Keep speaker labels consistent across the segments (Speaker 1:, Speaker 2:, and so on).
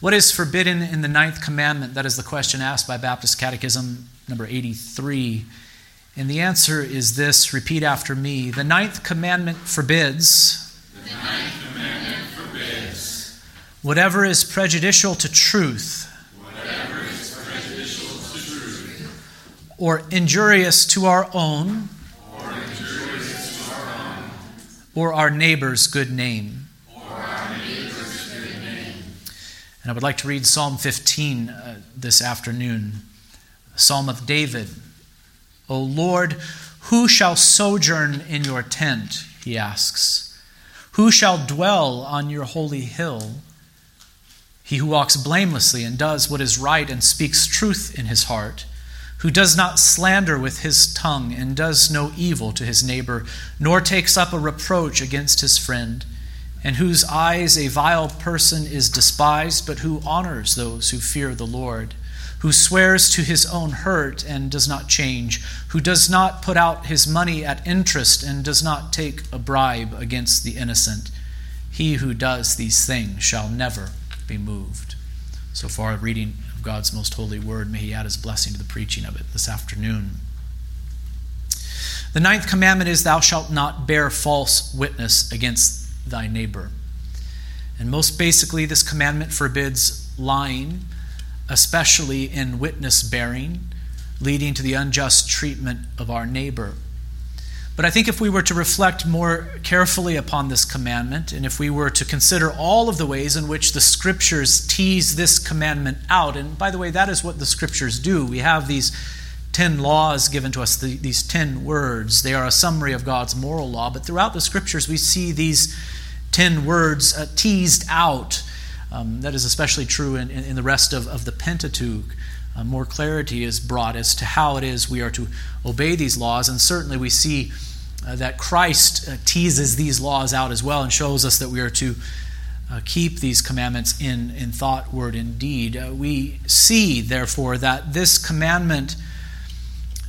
Speaker 1: What is forbidden in the ninth commandment? That is the question asked by Baptist Catechism number 83. And the answer is this repeat after me. The ninth commandment forbids.
Speaker 2: The ninth commandment forbids.
Speaker 1: Whatever is prejudicial to truth.
Speaker 2: Whatever is prejudicial to truth.
Speaker 1: Or injurious to our own.
Speaker 2: Or injurious to our own.
Speaker 1: Or our neighbor's good name. And I would like to read Psalm 15 uh, this afternoon. Psalm of David. O Lord, who shall sojourn in your tent? He asks. Who shall dwell on your holy hill? He who walks blamelessly and does what is right and speaks truth in his heart, who does not slander with his tongue and does no evil to his neighbor, nor takes up a reproach against his friend and whose eyes a vile person is despised, but who honors those who fear the Lord, who swears to his own hurt and does not change, who does not put out his money at interest and does not take a bribe against the innocent. He who does these things shall never be moved. So far, reading of God's most holy word, may He add His blessing to the preaching of it this afternoon. The ninth commandment is, Thou shalt not bear false witness against thy neighbor. And most basically, this commandment forbids lying, especially in witness bearing, leading to the unjust treatment of our neighbor. But I think if we were to reflect more carefully upon this commandment, and if we were to consider all of the ways in which the scriptures tease this commandment out, and by the way, that is what the scriptures do. We have these 10 laws given to us, these 10 words. They are a summary of God's moral law, but throughout the scriptures we see these 10 words uh, teased out. Um, that is especially true in, in, in, the rest of, of the Pentateuch. Uh, more clarity is brought as to how it is we are to obey these laws, and certainly we see uh, that Christ uh, teases these laws out as well and shows us that we are to uh, keep these commandments in, in thought, word, and deed. Uh, we see, therefore, that this commandment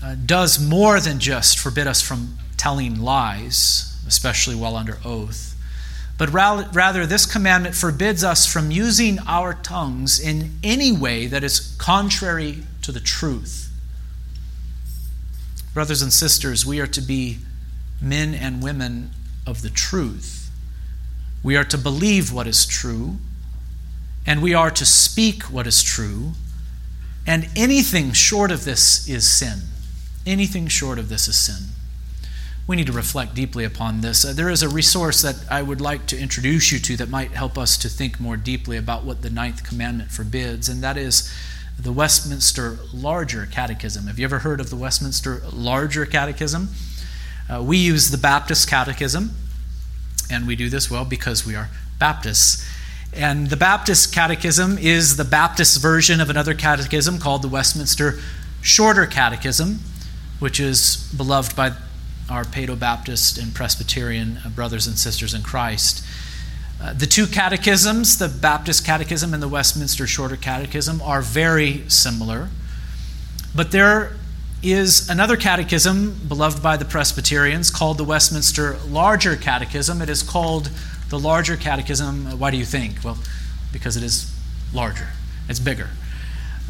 Speaker 1: Uh, does more than just forbid us from telling lies, especially while under oath but rather, this commandment forbids us from using our tongues in any way that is contrary to the truth. Brothers and sisters, we are to be men and women of the truth. We are to believe what is true, and we are to speak what is true, and anything short of this is sin. Anything short of this is sin we need to reflect deeply upon this. Uh, there is a resource that I would like to introduce you to that might help us to think more deeply about what the ninth commandment forbids, and that is the Westminster Larger Catechism. Have you ever heard of the Westminster Larger Catechism? Uh, we use the Baptist Catechism, and we do this well because we are Baptists. And the Baptist Catechism is the Baptist version of another catechism called the Westminster Shorter Catechism, which is beloved by our Paedo Baptist and Presbyterian uh, brothers and sisters in Christ. Uh, the two catechisms, the Baptist Catechism and the Westminster Shorter Catechism, are very similar. But there is another catechism beloved by the Presbyterians called the Westminster Larger Catechism. It is called the Larger Catechism. Why do you think? Well, because it is larger, it's bigger.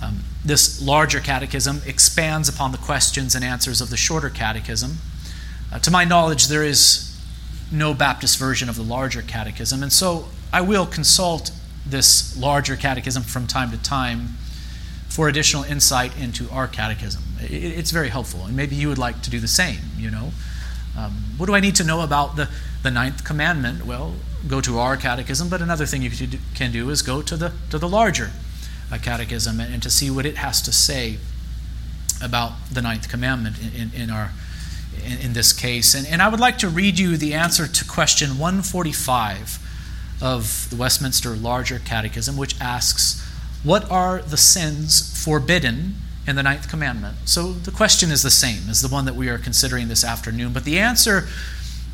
Speaker 1: Um, this larger catechism expands upon the questions and answers of the shorter catechism. Uh, to my knowledge, there is no Baptist version of the larger catechism, and so I will consult this larger catechism from time to time for additional insight into our catechism. It, it's very helpful, and maybe you would like to do the same, you know. Um, what do I need to know about the, the ninth commandment? Well, go to our catechism, but another thing you can do is go to the, to the larger catechism and, and, to see what it has to say about the ninth commandment in, in, in our in, in this case. And, and I would like to read you the answer to question 145 of the Westminster Larger Catechism, which asks, What are the sins forbidden in the ninth commandment? So the question is the same as the one that we are considering this afternoon, but the answer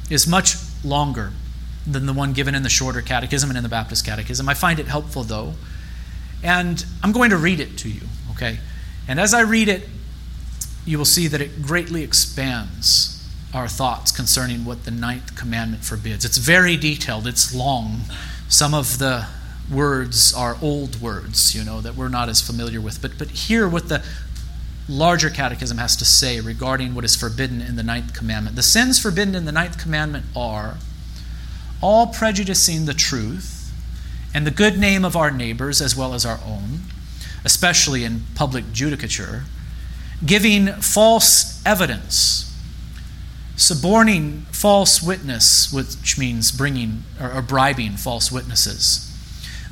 Speaker 1: is much longer than the one given in the shorter catechism and in the Baptist catechism. I find it helpful, though. And I'm going to read it to you, okay? And as I read it, you will see that it greatly expands our thoughts concerning what the ninth commandment forbids. It's very detailed, it's long. Some of the words are old words, you know, that we're not as familiar with. But, but hear what the larger catechism has to say regarding what is forbidden in the ninth commandment. The sins forbidden in the ninth commandment are all prejudicing the truth and the good name of our neighbors as well as our own, especially in public judicature, giving false evidence, suborning false witness, which means bringing or, or bribing false witnesses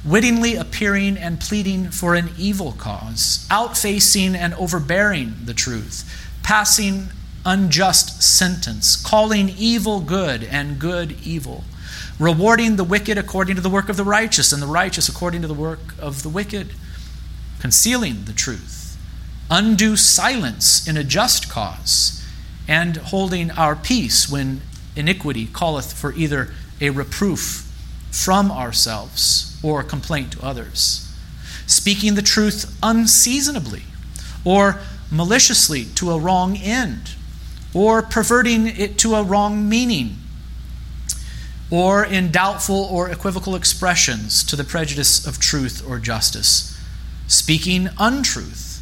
Speaker 1: wittingly appearing and pleading for an evil cause, outfacing and overbearing the truth, passing unjust sentence, calling evil good and good evil, rewarding the wicked according to the work of the righteous and the righteous according to the work of the wicked, concealing the truth, undue silence in a just cause, and holding our peace when iniquity calleth for either a reproof from ourselves or complaint to others, speaking the truth unseasonably or maliciously to a wrong end, or perverting it to a wrong meaning, or in doubtful or equivocal expressions to the prejudice of truth or justice, speaking untruth,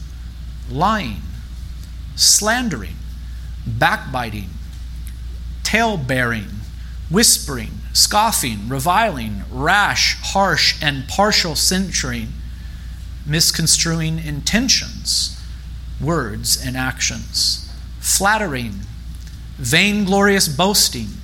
Speaker 1: lying, slandering, backbiting, tale bearing, whispering scoffing, reviling, rash, harsh, and partial censuring, misconstruing intentions, words, and actions, flattering, vainglorious boasting,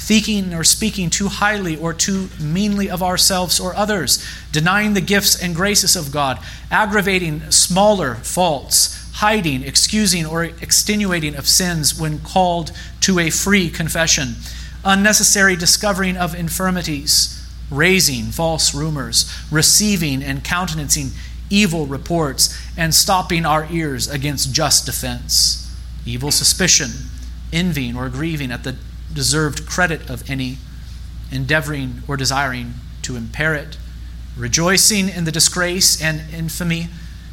Speaker 1: thinking or speaking too highly or too meanly of ourselves or others, denying the gifts and graces of God, aggravating smaller faults, hiding, excusing, or extenuating of sins when called to a free confession unnecessary discovering of infirmities, raising false rumors, receiving and countenancing evil reports, and stopping our ears against just defense, evil suspicion, envying or grieving at the deserved credit of any, endeavoring or desiring to impair it, rejoicing in the disgrace and infamy,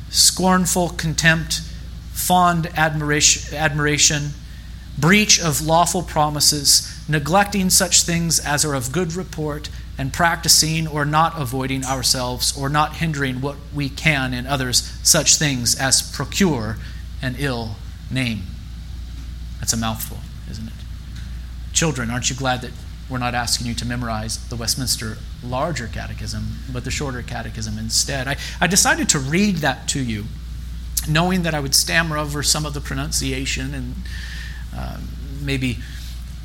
Speaker 1: scornful contempt, fond admiration, admiration breach of lawful promises, neglecting such things as are of good report, and practicing or not avoiding ourselves or not hindering what we can in others such things as procure an ill name. That's a mouthful, isn't it? Children, aren't you glad that we're not asking you to memorize the Westminster larger catechism, but the shorter catechism instead? I, I decided to read that to you, knowing that I would stammer over some of the pronunciation and uh, maybe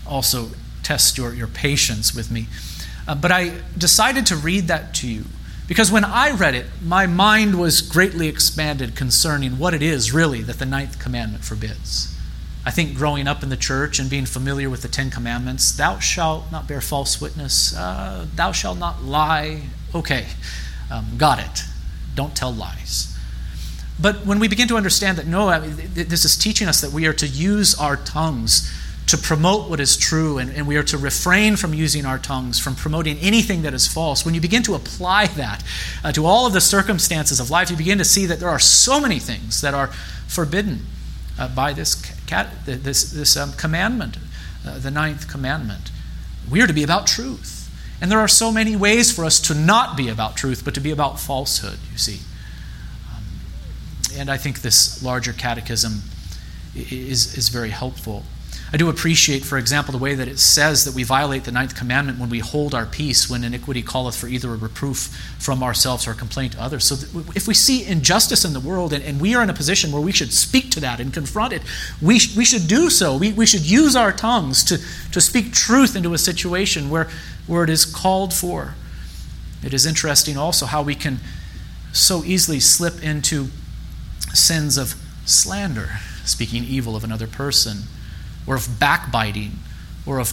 Speaker 1: also test your, your patience with me. Uh, but I decided to read that to you because when I read it, my mind was greatly expanded concerning what it is really that the ninth commandment forbids. I think growing up in the church and being familiar with the Ten Commandments, thou shalt not bear false witness, uh, thou shalt not lie. Okay, um, got it. Don't tell lies. But when we begin to understand that, no, I mean, this is teaching us that we are to use our tongues to promote what is true, and, and, we are to refrain from using our tongues, from promoting anything that is false. When you begin to apply that uh, to all of the circumstances of life, you begin to see that there are so many things that are forbidden by this, cat, this, this um, commandment, uh, the ninth commandment. We are to be about truth. And there are so many ways for us to not be about truth, but to be about falsehood, you see and I think this larger catechism is, is very helpful. I do appreciate, for example, the way that it says that we violate the ninth commandment when we hold our peace when iniquity calleth for either a reproof from ourselves or a complaint to others. So if we see injustice in the world and, and, we are in a position where we should speak to that and confront it, we, sh- we should do so. We, we should use our tongues to, to speak truth into a situation where, where it is called for. It is interesting also how we can so easily slip into sins of slander, speaking evil of another person, or of backbiting, or of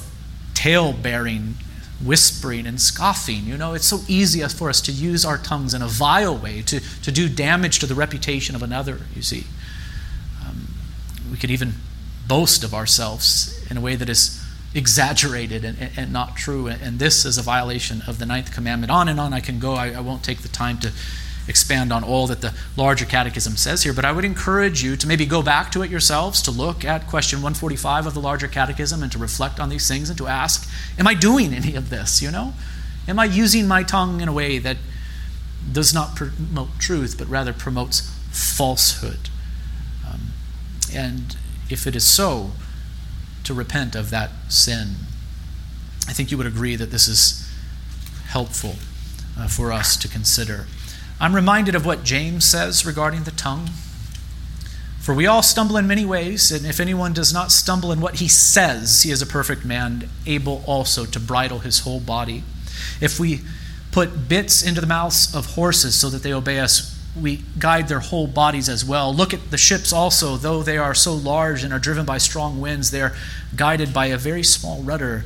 Speaker 1: tale bearing, whispering and scoffing. You know, it's so easy for us to use our tongues in a vile way to, to do damage to the reputation of another, you see. Um, we could even boast of ourselves in a way that is exaggerated and, and, not true. And this is a violation of the ninth commandment. On and on I can go. I, I won't take the time to expand on all that the larger catechism says here, but I would encourage you to maybe go back to it yourselves, to look at question 145 of the larger catechism and to reflect on these things and to ask, Am I doing any of this? You know? Am I using my tongue in a way that does not promote truth, but rather promotes falsehood. Um, and if it is so, to repent of that sin. I think you would agree that this is helpful uh, for us to consider. I'm reminded of what James says regarding the tongue. For we all stumble in many ways, and if anyone does not stumble in what he says, he is a perfect man, able also to bridle his whole body. If we put bits into the mouths of horses so that they obey us, we guide their whole bodies as well. Look at the ships also, though they are so large and are driven by strong winds, they are guided by a very small rudder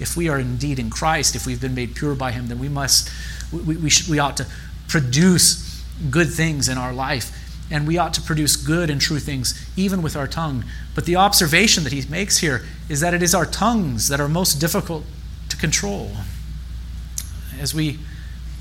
Speaker 1: If we are indeed in Christ, if we've been made pure by Him, then we must, we, we, should, we ought to produce good things in our life. And we ought to produce good and true things even with our tongue. But the observation that he makes here is that it is our tongues that are most difficult to control. As we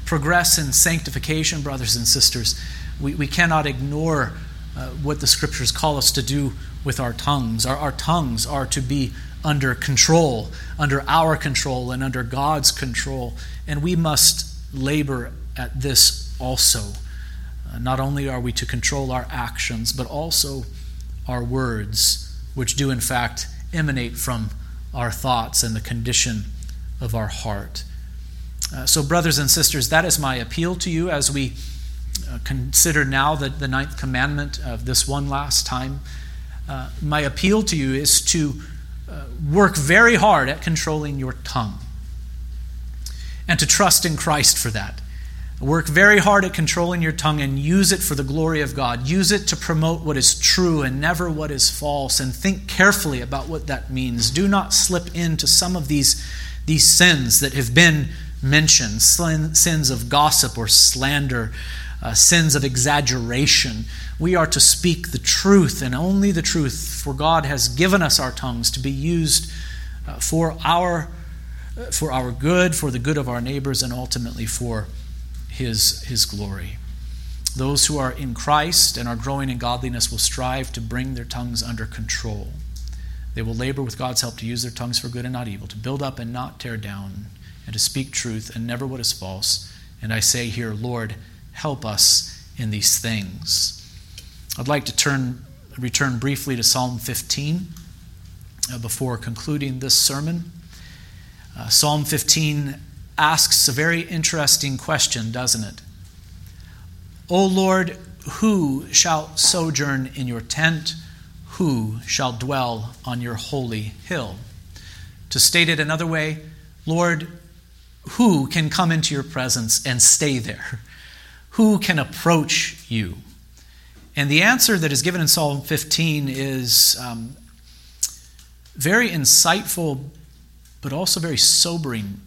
Speaker 1: progress in sanctification, brothers and sisters, we, we cannot ignore uh, what the scriptures call us to do with our tongues. Our, our tongues are to be under control, under our control, and under God's control. And we must labor at this also. Uh, not only are we to control our actions, but also our words, which do in fact emanate from our thoughts and the condition of our heart. Uh, so, brothers and sisters, that is my appeal to you as we uh, consider now the, the ninth commandment of this one last time. Uh, my appeal to you is to work very hard at controlling your tongue and to trust in Christ for that. Work very hard at controlling your tongue and use it for the glory of God. Use it to promote what is true and never what is false. And think carefully about what that means. Do not slip into some of these, these sins that have been mentioned sins of gossip or slander, uh, sins of exaggeration. We are to speak the truth and only the truth, for God has given us our tongues to be used uh, for our, uh, for our good, for the good of our neighbors, and ultimately for his, his glory. Those who are in Christ and are growing in godliness will strive to bring their tongues under control. They will labor with God's help to use their tongues for good and not evil, to build up and not tear down, and to speak truth and never what is false. And I say here, Lord, help us in these things. I'd like to turn, return briefly to Psalm 15 uh, before concluding this sermon. Uh, Psalm 15 asks a very interesting question, doesn't it? O Lord, who shall sojourn in your tent? Who shall dwell on your holy hill? To state it another way, Lord, who can come into your presence and stay there? Who can approach you? And the answer that is given in Psalm 15 is um, very insightful, but also very sobering.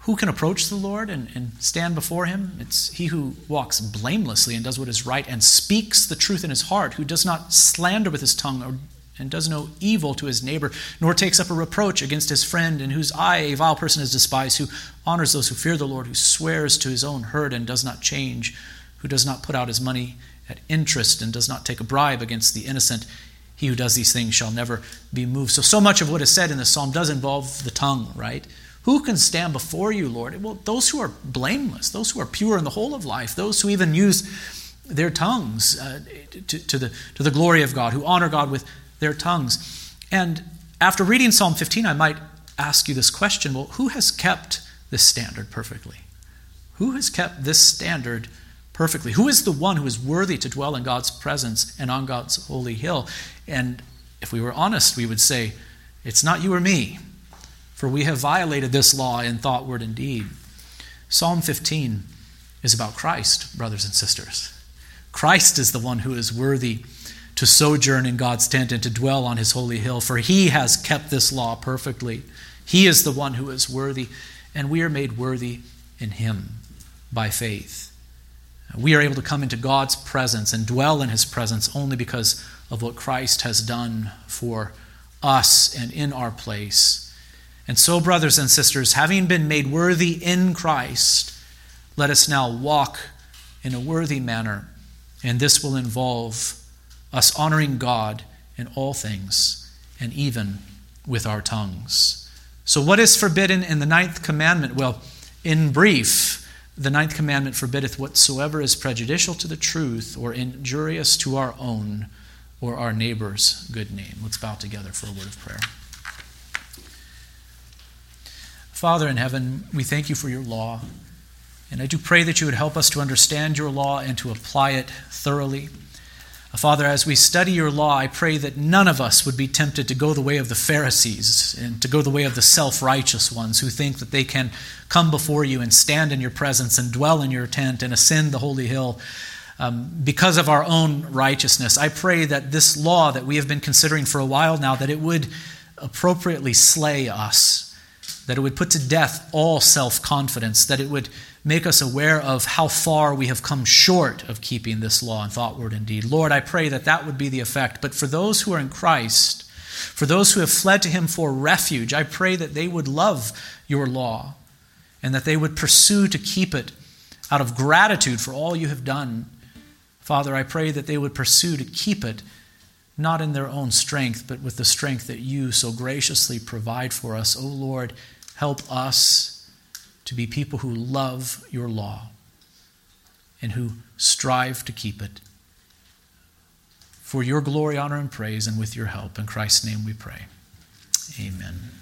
Speaker 1: Who can approach the Lord and, and stand before him? It's he who walks blamelessly and does what is right and speaks the truth in his heart, who does not slander with his tongue or, and does no evil to his neighbor, nor takes up a reproach against his friend, in whose eye a vile person is despised, who honors those who fear the Lord, who swears to his own hurt and does not change, who does not put out his money at interest and does not take a bribe against the innocent. He who does these things shall never be moved. So, so much of what is said in this psalm does involve the tongue, right? Who can stand before you, Lord? Well, those who are blameless, those who are pure in the whole of life, those who even use their tongues uh, to, to, the, to the glory of God, who honor God with their tongues. And after reading Psalm 15, I might ask you this question well, who has kept this standard perfectly? Who has kept this standard perfectly. Who is the one who is worthy to dwell in God's presence and on God's holy hill? And if we were honest, we would say, It's not you or me, for we have violated this law in thought, word, and deed. Psalm 15 is about Christ, brothers and sisters. Christ is the one who is worthy to sojourn in God's tent and to dwell on his holy hill, for he has kept this law perfectly. He is the one who is worthy, and we are made worthy in him by faith. We are able to come into God's presence and dwell in his presence only because of what Christ has done for us and in our place. And so, brothers and sisters, having been made worthy in Christ, let us now walk in a worthy manner, and this will involve us honoring God in all things, and even with our tongues. So, what is forbidden in the ninth commandment? Well, in brief, the ninth commandment forbiddeth whatsoever is prejudicial to the truth or injurious to our own or our neighbor's good name. Let's bow together for a word of prayer. Father in heaven, we thank you for your law. And I do pray that you would help us to understand your law and to apply it thoroughly. Father, as we study your law, I pray that none of us would be tempted to go the way of the Pharisees and to go the way of the self righteous ones who think that they can come before you and stand in your presence and dwell in your tent and ascend the holy hill um, because of our own righteousness. I pray that this law that we have been considering for a while now, that it would appropriately slay us, that it would put to death all self confidence, that it would make us aware of how far we have come short of keeping this law in thought, word, and deed. Lord, I pray that that would be the effect. But for those who are in Christ, for those who have fled to Him for refuge, I pray that they would love your law and that they would pursue to keep it out of gratitude for all you have done. Father, I pray that they would pursue to keep it not in their own strength, but with the strength that you so graciously provide for us. O oh Lord, help us to be people who love your law and who strive to keep it. For your glory, honor, and praise, and with your help. In Christ's name we pray. Amen.